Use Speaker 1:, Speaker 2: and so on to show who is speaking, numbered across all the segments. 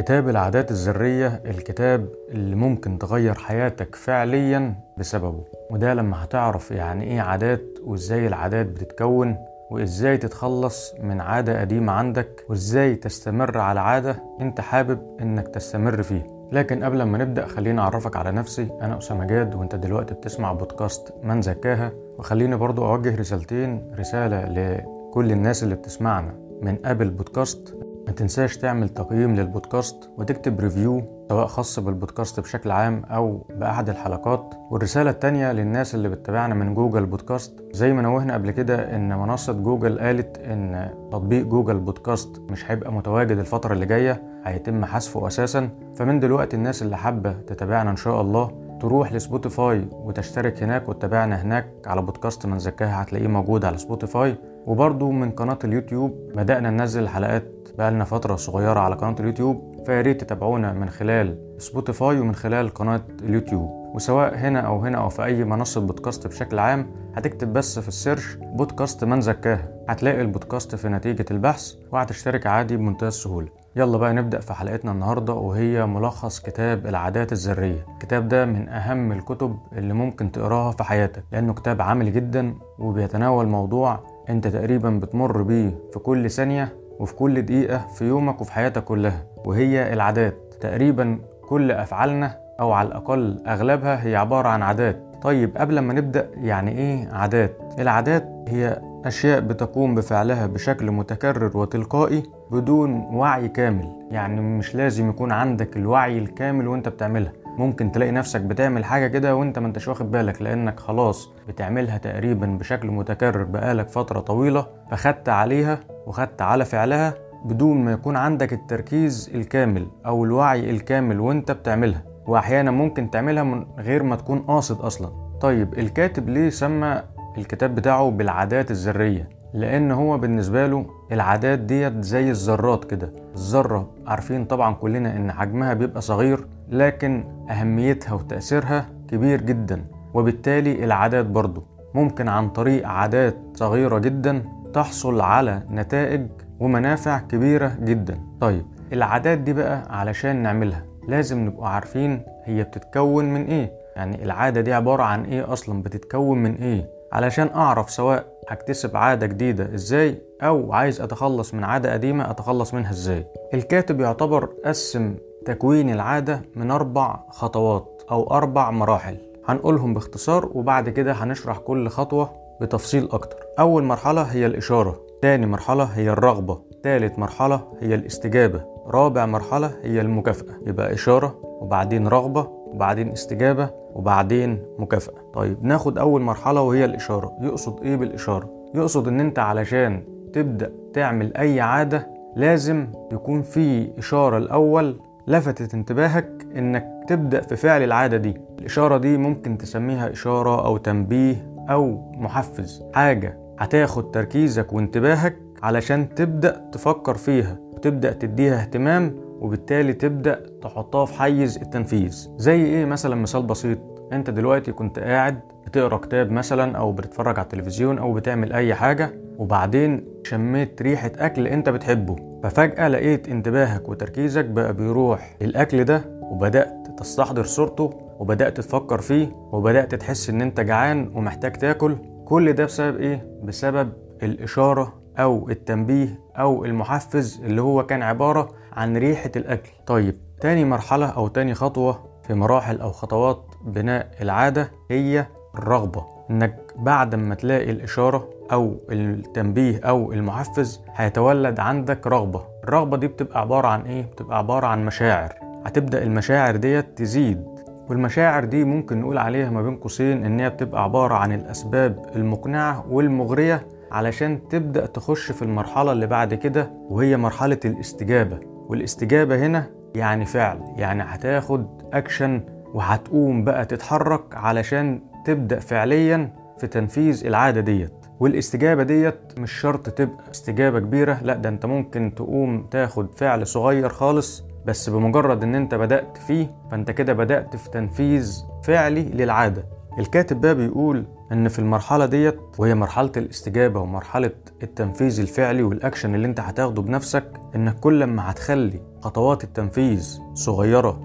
Speaker 1: كتاب العادات الذرية الكتاب اللي ممكن تغير حياتك فعليا بسببه. وده لما هتعرف يعني إيه عادات وإزاي العادات بتتكون وإزاي تتخلص من عادة قديمة عندك وإزاي تستمر على عادة أنت حابب إنك تستمر فيها. لكن قبل ما نبدأ خليني أعرفك على نفسي. أنا أسامة جاد وأنت دلوقتي بتسمع بودكاست من زكاها. وخليني برضو أوجه رسالتين رسالة لكل الناس اللي بتسمعنا. من قبل بودكاست ما تنساش تعمل تقييم للبودكاست وتكتب review سواء خاص بالبودكاست بشكل عام أو بأحد الحلقات. والرسالة التانية للناس اللي بتتابعنا من جوجل بودكاست. زي ما نوهنا قبل كده إن منصة جوجل قالت إن تطبيق جوجل بودكاست مش هيبقى متواجد الفترة اللي جاية هيتم حذفه أساسا. فمن دلوقتي الناس اللي حابة تتابعنا إن شاء الله تروح لسبوتيفاي وتشترك هناك وتتابعنا هناك على بودكاست من زكاها. هتلاقيه موجود على سبوتيفاي. وبرضو من قناة اليوتيوب بدأنا ننزل حلقات بقالنا فترة صغيرة على قناة اليوتيوب فياريت تتابعونا من خلال سبوتيفاي ومن خلال قناة اليوتيوب. وسواء هنا أو هنا أو في أي منصة بودكاست بشكل عام هتكتب بس في ال search بودكاست من زكاها. هتلاقي البودكاست في نتيجة البحث وهتشترك عادي بمنتهى السهولة. يلا بقى نبدأ في حلقتنا النهاردة وهي ملخص كتاب العادات الذرية. الكتاب ده من أهم الكتب اللي ممكن تقراها في حياتك لأنه كتاب عملي جدا وبيتناول موضوع أنت تقريبا بتمر بيه في كل ثانية وفي كل دقيقة في يومك وفي حياتك كلها وهي العادات. تقريبا كل أفعالنا أو على الأقل أغلبها هي عبارة عن عادات. طيب قبل ما نبدأ يعني إيه عادات؟ العادات هي أشياء بتقوم بفعلها بشكل متكرر وتلقائي بدون وعي كامل. يعني مش لازم يكون عندك الوعي الكامل وأنت بتعملها. ممكن تلاقي نفسك بتعمل حاجة كده وانت ما انتش واخد بالك لأنك خلاص بتعملها تقريبا بشكل متكرر بقالك فترة طويلة فخدت عليها وخدت على فعلها بدون ما يكون عندك التركيز الكامل أو الوعي الكامل وانت بتعملها واحيانا ممكن تعملها من غير ما تكون قاصد أصلا. طيب الكاتب ليه سمى الكتاب بتاعه بالعادات الذرية؟ لأن هو بالنسبة له العادات ديت زي الذرات كده. الذرة عارفين طبعا كلنا إن حجمها بيبقى صغير لكن أهميتها وتأثيرها كبير جدا وبالتالي العادات برضو. ممكن عن طريق عادات صغيرة جدا تحصل على نتائج ومنافع كبيرة جدا. طيب العادات دي بقى علشان نعملها لازم نبقى عارفين هي بتتكون من إيه. يعني العادة دي عبارة عن إيه أصلا؟ بتتكون من إيه؟ علشان أعرف سواء هكتسب عادة جديدة. إزاي؟ أو عايز أتخلص من عادة قديمة أتخلص منها إزاي؟ الكاتب يعتبر قسم تكوين العادة من أربع خطوات أو أربع مراحل. هنقولهم باختصار وبعد كده هنشرح كل خطوة بتفصيل أكتر. أول مرحلة هي الإشارة تاني مرحلة هي الرغبة تالت مرحلة هي الاستجابة رابع مرحلة هي المكافأة. يبقى إشارة وبعدين رغبة وبعدين استجابة وبعدين مكافأة. طيب ناخد أول مرحلة وهي الإشارة. يقصد إيه بالإشارة؟ يقصد إن أنت علشان تبدأ تعمل أي عادة لازم يكون في إشارة الأول لفتت انتباهك إنك تبدأ في فعل العادة دي. الإشارة دي ممكن تسميها إشارة أو تنبيه أو محفز حاجة هتاخد تركيزك وانتباهك علشان تبدأ تفكر فيها وتبدأ تديها اهتمام وبالتالي تبدأ تحطها في حيز التنفيذ. زي إيه مثلا؟ مثال بسيط. أنت دلوقتي كنت قاعد بتقرأ كتاب مثلا أو بتتفرج على التلفزيون أو بتعمل أي حاجة وبعدين شميت ريحة أكل أنت بتحبه. ففجأة لقيت انتباهك وتركيزك بقى بيروح للأكل ده وبدأت تستحضر صورته وبدأت تفكر فيه وبدأت تحس إن أنت جعان ومحتاج تاكل. كل ده بسبب إيه؟ بسبب الإشارة أو التنبيه أو المحفز اللي هو كان عبارة عن ريحة الأكل. طيب تاني مرحلة أو تاني خطوة في مراحل أو خطوات بناء العادة هي الرغبة. إنك بعد ما تلاقي الإشارة أو التنبيه أو المحفز هيتولد عندك رغبة. الرغبة دي بتبقى عبارة عن إيه؟ بتبقى عبارة عن مشاعر. هتبدأ المشاعر ديت تزيد. والمشاعر دي ممكن نقول عليها ما بين قوسين إن هي بتبقى عبارة عن الأسباب المقنعة والمغرية علشان تبدأ تخش في المرحلة اللي بعد كده وهي مرحلة الاستجابة. والاستجابة هنا يعني فعل يعني هتاخد اكشن وهتقوم بقى تتحرك علشان تبدأ فعليا في تنفيذ العادة ديت. والاستجابة ديت مش شرط تبقى استجابة كبيرة لا ده انت ممكن تقوم تاخد فعل صغير خالص بس بمجرد ان انت بدأت فيه فانت كده بدأت في تنفيذ فعلي للعادة. الكاتب بقى بيقول إن في المرحلة ديت وهي مرحلة الاستجابة ومرحلة التنفيذ الفعلي والاكشن اللي أنت هتاخده بنفسك إنك كل ما هتخلي خطوات التنفيذ صغيرة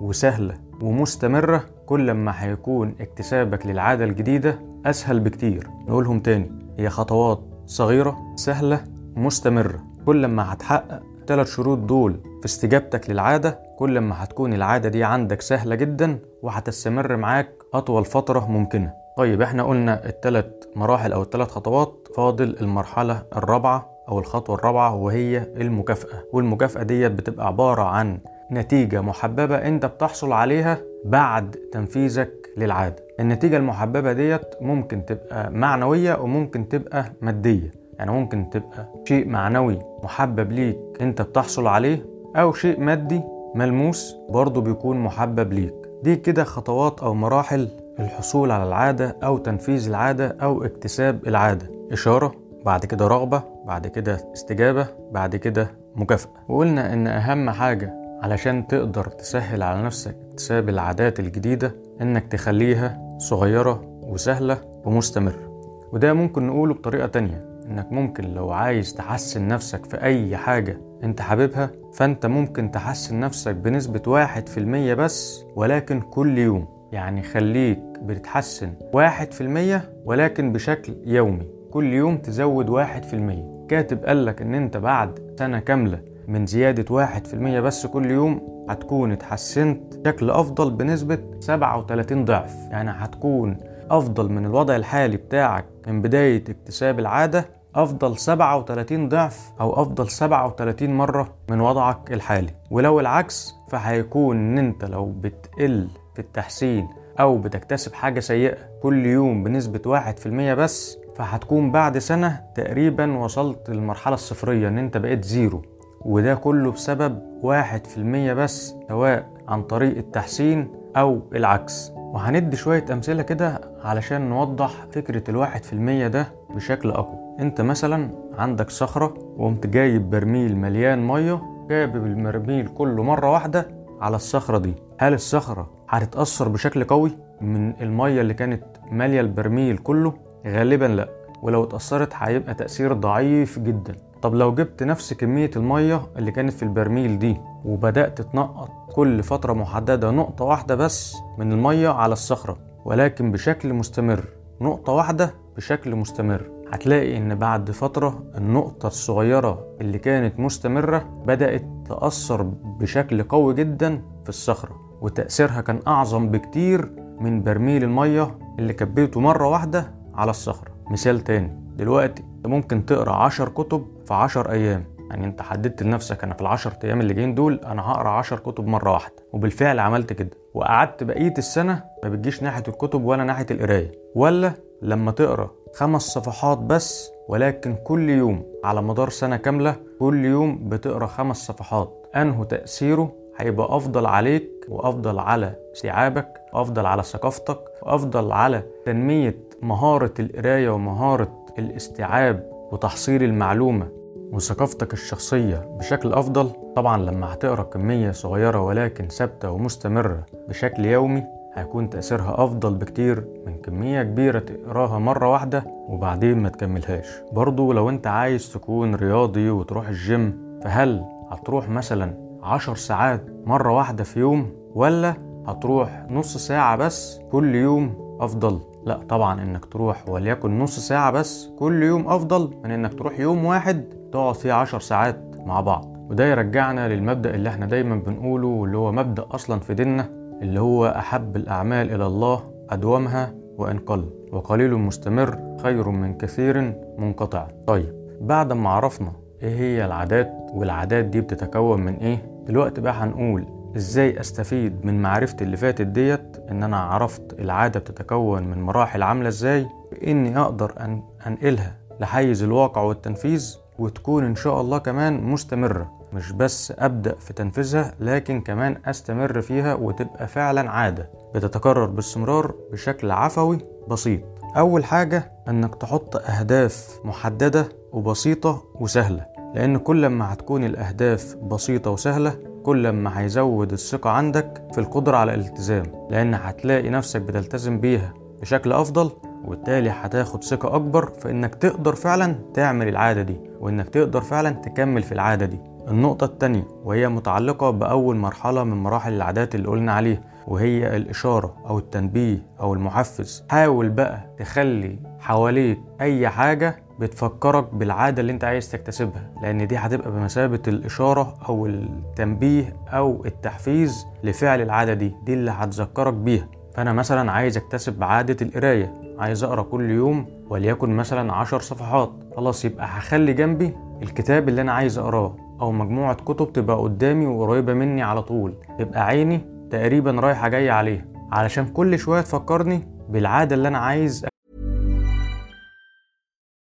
Speaker 1: وسهلة ومستمرة كل ما هيكون اكتسابك للعادة الجديدة أسهل بكتير. نقولهم تاني هي خطوات صغيرة سهلة مستمرة. كل ما هتحقق الثلاث شروط دول في استجابتك للعادة كل ما هتكون العادة دي عندك سهلة جدا وهتستمر معاك أطول فترة ممكنة. طيب إحنا قلنا الثلاث مراحل أو الثلاث خطوات فاضل المرحلة الرابعة أو الخطوة الرابعة وهي المكافأة. والمكافأة ديت بتبقى عبارة عن نتيجة محببة أنت بتحصل عليها بعد تنفيذك للعادة. النتيجة المحببة ديت ممكن تبقى معنوية وممكن تبقى مادية. يعني ممكن تبقى شيء معنوي محبب ليك أنت بتحصل عليه أو شيء مادي ملموس برضه بيكون محبب ليك. دي كده خطوات أو مراحل الحصول على العادة أو تنفيذ العادة أو اكتساب العادة. إشارة بعد كده رغبة بعد كده استجابة بعد كده مكافأة. وقلنا إن أهم حاجة علشان تقدر تسهل على نفسك اكتساب العادات الجديدة إنك تخليها صغيرة وسهلة ومستمرة. وده ممكن نقوله بطريقة تانية إنك ممكن لو عايز تحسن نفسك في أي حاجة أنت حاببها فأنت ممكن تحسن نفسك بنسبة واحد في المية بس ولكن كل يوم. يعني خليك بتتحسن واحد في المية ولكن بشكل يومي. كل يوم تزود واحد في المية. كاتب قالك إن أنت بعد سنة كاملة من زيادة واحد في المية بس كل يوم هتكون اتحسنت بشكل أفضل بنسبة 37 ضعف. يعني هتكون أفضل من الوضع الحالي بتاعك من بداية اكتساب العادة أفضل 37 ضعف أو أفضل 37 مرة من وضعك الحالي. ولو العكس فهيكون إن أنت لو بتقل في التحسين أو بتكتسب حاجة سيئة كل يوم بنسبة 1% بس فهتكون بعد سنة تقريبا وصلت للمرحلة الصفرية إن أنت بقيت زيرو. وده كله بسبب 1% بس سواء عن طريق التحسين أو العكس. وهندي شوية أمثلة كده علشان نوضح فكرة الواحد في المية ده بشكل أقوى. أنت مثلا عندك صخرة وقمت جايب برميل مليان مية جايب البرميل كله مرة واحدة على الصخرة دي. هل الصخرة هتتأثر بشكل قوي من المية اللي كانت مالية البرميل كله؟ غالبا لأ. ولو اتأثرت هيبقى تأثير ضعيف جدا. طب لو جبت نفس كمية المية اللي كانت في البرميل دي وبدأت تنقط كل فترة محددة نقطة واحدة بس من المية على الصخرة ولكن بشكل مستمر. نقطة واحدة بشكل مستمر. هتلاقي إن بعد فترة النقطة الصغيرة اللي كانت مستمرة بدأت تأثر بشكل قوي جدا في الصخرة وتأثيرها كان أعظم بكتير من برميل المية اللي كبيته مرة واحدة على الصخرة. مثال تاني دلوقتي ممكن تقرأ عشر كتب في عشر أيام. يعني أنت حددت لنفسك أنا في العشر أيام اللي جايين دول أنا هقرأ عشر كتب مرة واحدة وبالفعل عملت كده. وقعدت بقية السنة ما بتجيش ناحية الكتب ولا ناحية القراية. ولا لما تقرأ خمس صفحات بس ولكن كل يوم على مدار سنة كاملة كل يوم بتقرأ خمس صفحات. انه تأثيره؟ هيبقى أفضل عليك وأفضل على استيعابك وافضل على ثقافتك وأفضل على تنمية مهارة القراية ومهارة الاستيعاب وتحصيل المعلومة وثقافتك الشخصية بشكل أفضل. طبعا لما هتقرأ كمية صغيرة ولكن ثابتة ومستمرة بشكل يومي هيكون تأثيرها أفضل بكتير من كمية كبيرة تقراها مرة واحدة وبعدين ما تكملهاش. برضو لو أنت عايز تكون رياضي وتروح الجيم فهل هتروح مثلا عشر ساعات مرة واحدة في يوم ولا هتروح نص ساعة بس كل يوم أفضل؟ لا طبعا إنك تروح وليكن نص ساعة بس كل يوم أفضل من إنك تروح يوم واحد تقعد فيه عشر ساعات مع بعض. وده يرجعنا للمبدأ اللي إحنا دايما بنقوله واللي هو مبدأ أصلا في ديننا اللي هو أحب الأعمال إلى الله أدومها وإن قل وقليل مستمر خير من كثير منقطع. طيب بعد ما عرفنا إيه هي العادات والعادات دي بتتكون من إيه دلوقتي بقى هنقول إزاي أستفيد من معرفتي اللي فاتت ديت إن أنا عرفت العادة بتتكون من مراحل عاملة إزاي إني أقدر أن أنقلها لحيز الواقع والتنفيذ وتكون إن شاء الله كمان مستمرة. مش بس أبدأ في تنفيذها لكن كمان أستمر فيها وتبقى فعلا عادة. بتتكرر باستمرار بشكل عفوي بسيط. أول حاجة إنك تحط أهداف محددة وبسيطة وسهلة. لأن كل ما هتكون الأهداف بسيطة وسهلة كل ما هيزود الثقة عندك في القدرة على الالتزام. لأن هتلاقي نفسك بتلتزم بيها بشكل أفضل وبالتالي هتاخد ثقة أكبر في إنك تقدر فعلا تعمل العادة دي وإنك تقدر فعلا تكمل في العادة دي. النقطة التانية وهي متعلقة بأول مرحلة من مراحل العادات اللي قلنا عليها وهي الإشارة أو التنبيه أو المحفز. حاول بقى تخلي حواليك أي حاجة بتفكرك بالعادة اللي أنت عايز تكتسبها لأن دي هتبقى بمثابة الإشارة أو التنبيه أو التحفيز لفعل العادة دي دي اللي هتذكرك بيها. فأنا مثلا عايز أكتسب عادة القراية عايز أقرأ كل يوم وليكن مثلا عشر صفحات خلاص يبقى هخلي جنبي الكتاب اللي أنا عايز أقراه. أو مجموعة كتب تبقى قدامي وقريبة مني على طول تبقى عيني تقريبا رايحة جاية عليها علشان كل شوية تفكرني بالعادة اللي أنا عايز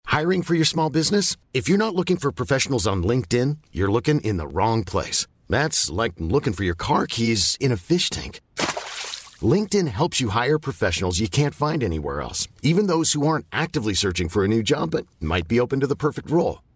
Speaker 2: Hiring for your small business? If you're not looking for professionals on LinkedIn, you're looking in the wrong place. That's like looking for your car keys in a fish tank. LinkedIn helps you hire professionals you can't find anywhere else, even those who aren't actively searching for a new job but might be open to the perfect role.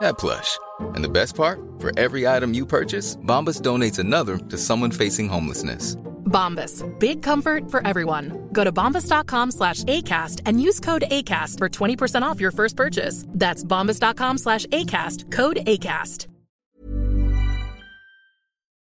Speaker 3: that plush. And the best part? For every item you purchase, Bombas donates another to someone facing homelessness.
Speaker 4: Bombas. Big comfort for everyone. Go to bombas.com slash ACAST and use code ACAST for 20% off your first purchase. That's bombas.com slash ACAST. Code ACAST.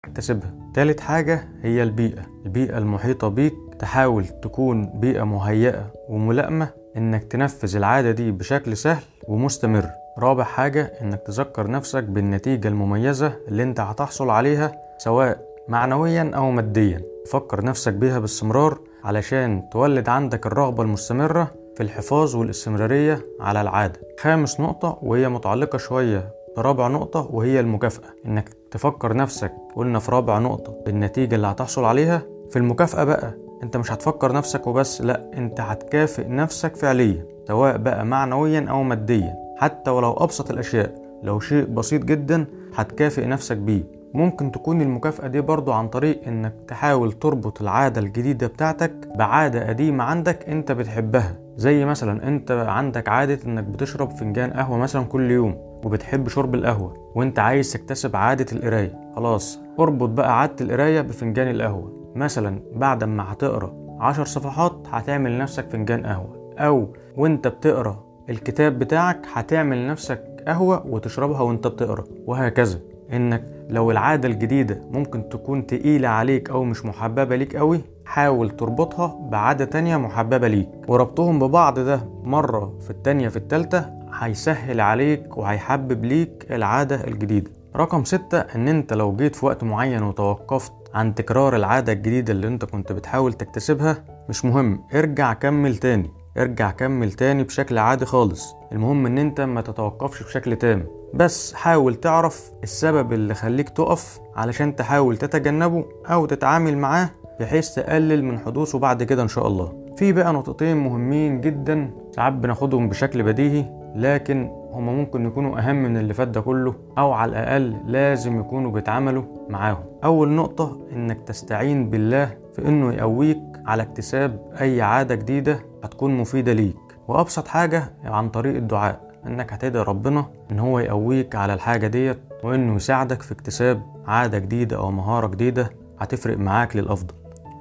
Speaker 1: تكتسبها تالت حاجة هي البيئة البيئة المحيطة بيك تحاول تكون بيئة مهيئة وملائمة انك تنفذ العادة دي بشكل سهل ومستمر رابع حاجة إنك تذكر نفسك بالنتيجة المميزة اللي أنت هتحصل عليها سواء معنويا أو ماديا. فكر نفسك بيها باستمرار علشان تولد عندك الرغبة المستمرة في الحفاظ والاستمرارية على العادة. خامس نقطة وهي متعلقة شوية برابع نقطة وهي المكافأة. إنك تفكر نفسك قلنا في رابع نقطة بالنتيجة اللي هتحصل عليها. في المكافأة بقى أنت مش هتفكر نفسك وبس لأ أنت هتكافئ نفسك فعليا سواء بقى معنويا أو ماديا. حتى ولو أبسط الأشياء لو شيء بسيط جدا هتكافئ نفسك بيه. ممكن تكون المكافأة دي برضو عن طريق إنك تحاول تربط العادة الجديدة بتاعتك بعادة قديمة عندك أنت بتحبها. زي مثلا أنت عندك عادة إنك بتشرب فنجان قهوة مثلا كل يوم وبتحب شرب القهوة وأنت عايز تكتسب عادة القراية. خلاص اربط بقى عادة القراية بفنجان القهوة. مثلا بعد ما هتقرأ عشر صفحات هتعمل لنفسك فنجان قهوة. أو وأنت بتقرأ الكتاب بتاعك هتعمل لنفسك قهوة وتشربها وانت بتقرا وهكذا. إنك لو العادة الجديدة ممكن تكون تقيلة عليك أو مش محببة ليك قوي حاول تربطها بعادة تانية محببة ليك. وربطهم ببعض ده مرة في التانية في التالتة هيسهل عليك وهيحبب ليك العادة الجديدة. رقم ستة إن أنت لو جيت في وقت معين وتوقفت عن تكرار العادة الجديدة اللي أنت كنت بتحاول تكتسبها مش مهم ارجع كمل تاني. ارجع كمل تاني بشكل عادي خالص. المهم إن أنت ما تتوقفش بشكل تام. بس حاول تعرف السبب اللي خليك تقف علشان تحاول تتجنبه أو تتعامل معاه بحيث تقلل من حدوثه بعد كده إن شاء الله. في بقى نقطتين مهمين جدا ساعات بناخدهم بشكل بديهي لكن هما ممكن يكونوا أهم من اللي فات ده كله أو على الأقل لازم يكونوا بيتعاملوا معاهم. أول نقطة إنك تستعين بالله في إنه يقويك على اكتساب أي عادة جديدة هتكون مفيدة ليك. وأبسط حاجة عن طريق الدعاء إنك هتدعي ربنا إن هو يقويك على الحاجة ديت وإنه يساعدك في اكتساب عادة جديدة أو مهارة جديدة هتفرق معاك للأفضل.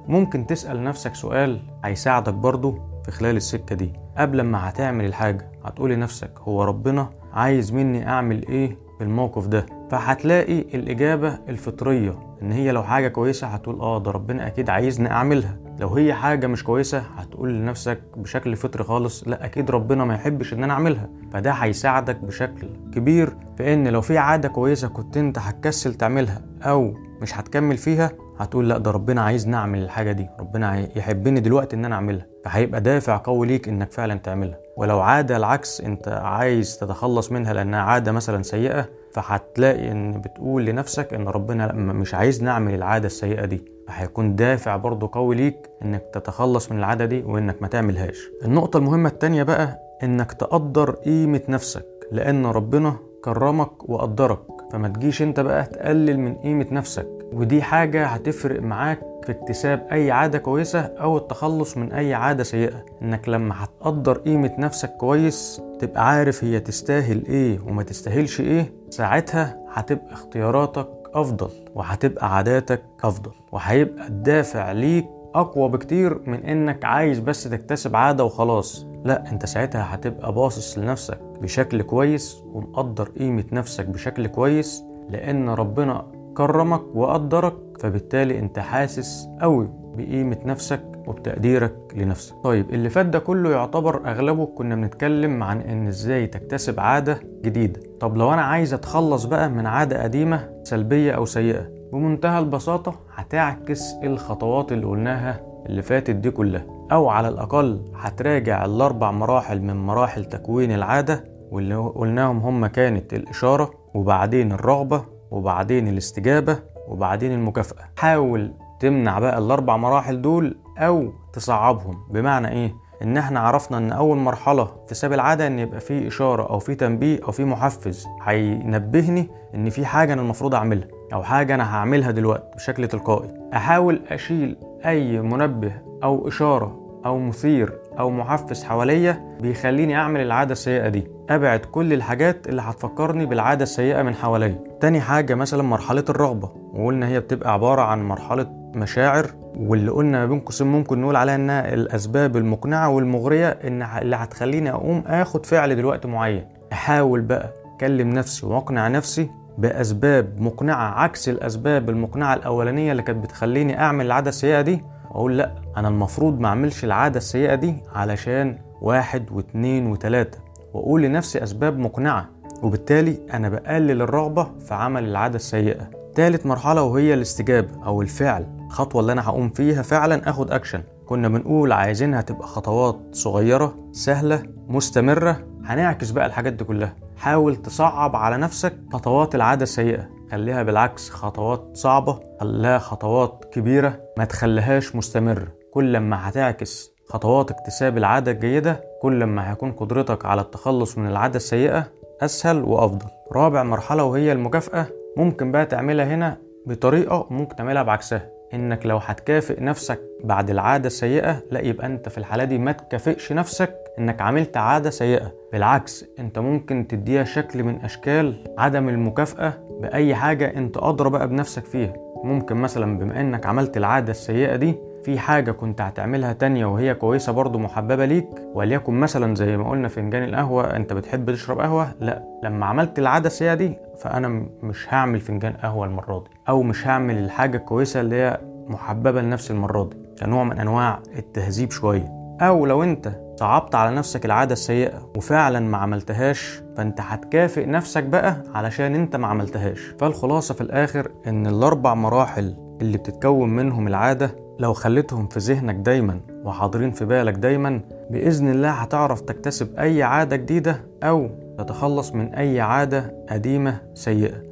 Speaker 1: ممكن تسأل نفسك سؤال هيساعدك برضه في خلال السكة دي. قبل ما هتعمل الحاجة هتقول لنفسك هو ربنا عايز مني أعمل إيه في الموقف ده؟ فهتلاقي الإجابة الفطرية إن هي لو حاجة كويسة هتقول آه ده ربنا أكيد عايزني أعملها. لو هي حاجة مش كويسة هتقول لنفسك بشكل فطري خالص لا أكيد ربنا ما يحبش إن أنا أعملها. فده هيساعدك بشكل كبير في إن لو في عادة كويسة كنت أنت هتكسل تعملها أو مش هتكمل فيها هتقول لا ده ربنا عايزني أعمل الحاجة دي ربنا يحبني دلوقتي إن أنا أعملها. فهيبقى دافع قوي ليك إنك فعلا تعملها. ولو عادة العكس أنت عايز تتخلص منها لأنها عادة مثلا سيئة فهتلاقي إن بتقول لنفسك إن ربنا مش عايزني أعمل العادة السيئة دي. فهيكون دافع برضه قوي ليك إنك تتخلص من العادة دي وإنك ما تعملهاش. النقطة المهمة التانية بقى إنك تقدر قيمة نفسك لأن ربنا كرمك وقدرك فما تجيش أنت بقى تقلل من قيمة نفسك. ودي حاجة هتفرق معاك في اكتساب أي عادة كويسة أو التخلص من أي عادة سيئة. إنك لما هتقدر قيمة نفسك كويس تبقى عارف هي تستاهل إيه وما تستاهلش إيه ساعتها هتبقى اختياراتك أفضل وهتبقى عاداتك أفضل وهيبقى الدافع ليك أقوى بكتير من إنك عايز بس تكتسب عادة وخلاص. لا أنت ساعتها هتبقى باصص لنفسك بشكل كويس ومقدر قيمة نفسك بشكل كويس لأن ربنا كرمك وقدرك فبالتالي أنت حاسس قوي بقيمة نفسك وبتقديرك لنفسك. طيب اللي فات ده كله يعتبر أغلبه كنا بنتكلم عن إن إزاي تكتسب عادة جديدة. طب لو أنا عايز أتخلص بقى من عادة قديمة سلبية أو سيئة بمنتهى البساطة هتعكس الخطوات اللي قلناها اللي فاتت دي كلها. أو على الأقل هتراجع الأربع مراحل من مراحل تكوين العادة واللي قلناهم هم كانت الإشارة وبعدين الرغبة وبعدين الاستجابة وبعدين المكافأة. حاول تمنع بقى الأربع مراحل دول أو تصعبهم. بمعنى إيه؟ إن إحنا عرفنا إن أول مرحلة في ساب العادة إن يبقى في إشارة أو في تنبيه أو في محفز هينبهني إن في حاجة أنا المفروض أعملها أو حاجة أنا هعملها دلوقتي بشكل تلقائي. أحاول أشيل أي منبه أو إشارة أو مثير أو محفز حواليا بيخليني أعمل العادة السيئة دي. أبعد كل الحاجات اللي هتفكرني بالعادة السيئة من حواليا. تاني حاجة مثلا مرحلة الرغبة. وقلنا هي بتبقى عبارة عن مرحلة مشاعر واللي قلنا ما بين قوسين ممكن نقول عليها إنها الأسباب المقنعة والمغرية إن اللي هتخليني أقوم آخد فعل دلوقتي معين. أحاول بقى أكلم نفسي وأقنع نفسي بأسباب مقنعة عكس الأسباب المقنعة الأولانية اللي كانت بتخليني أعمل العادة السيئة دي وأقول لأ أنا المفروض ما أعملش العادة السيئة دي علشان واحد واثنين وثلاثه وأقول لنفسي أسباب مقنعة وبالتالي أنا بقلل الرغبة في عمل العادة السيئة. تالت مرحلة وهي الاستجابة أو الفعل. الخطوة اللي أنا هقوم فيها فعلا آخد اكشن كنا بنقول عايزينها تبقى خطوات صغيرة سهلة مستمرة. هنعكس بقى الحاجات دي كلها. حاول تصعب على نفسك خطوات العادة السيئة. خليها بالعكس خطوات صعبة خليها خطوات كبيرة. ما تخليهاش مستمره كل ما هتعكس خطوات اكتساب العادة الجيدة كل ما هيكون قدرتك على التخلص من العادة السيئة أسهل وأفضل. رابع مرحلة وهي المكافأة. ممكن بقى تعملها هنا بطريقة وممكن تعملها بعكسها. إنك لو هتكافئ نفسك بعد العادة السيئة لا يبقى أنت في الحالة دي ما تكافئش نفسك إنك عملت عادة سيئة. بالعكس أنت ممكن تديها شكل من أشكال عدم المكافأة بأي حاجة أنت أدرى بقى بنفسك فيها. ممكن مثلا بما إنك عملت العادة السيئة دي في حاجة كنت هتعملها تانية وهي كويسة برضو محببة ليك وليكن مثلا زي ما قلنا فنجان القهوة أنت بتحب تشرب قهوة لا لما عملت العادة السيئة دي فأنا مش هعمل فنجان قهوة المرة دي أو مش هعمل الحاجة الكويسة اللي هي محببة لنفسي المرة دي كنوع من أنواع التهذيب شوية. أو لو أنت صعبت على نفسك العادة السيئة وفعلا ما عملتهاش فأنت هتكافئ نفسك بقى علشان أنت ما عملتهاش. فالخلاصة في الآخر إن الأربع مراحل اللي بتتكون منهم العادة لو خليتهم في ذهنك دايما وحاضرين في بالك دايما بإذن الله هتعرف تكتسب أي عادة جديدة أو تتخلص من أي عادة قديمة سيئة.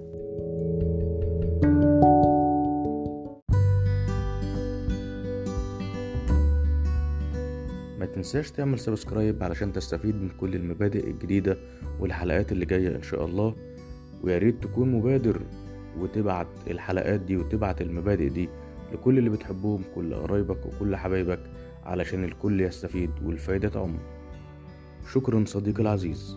Speaker 1: ما تنساش تعمل سبسكرايب علشان تستفيد من كل المبادئ الجديدة والحلقات اللي جاية إن شاء الله. ويا ريت تكون مبادر وتبعت الحلقات دي وتبعت المبادئ دي لكل اللي بتحبهم كل قرايبك وكل حبايبك علشان الكل يستفيد والفايدة تعم. شكرا صديقي العزيز.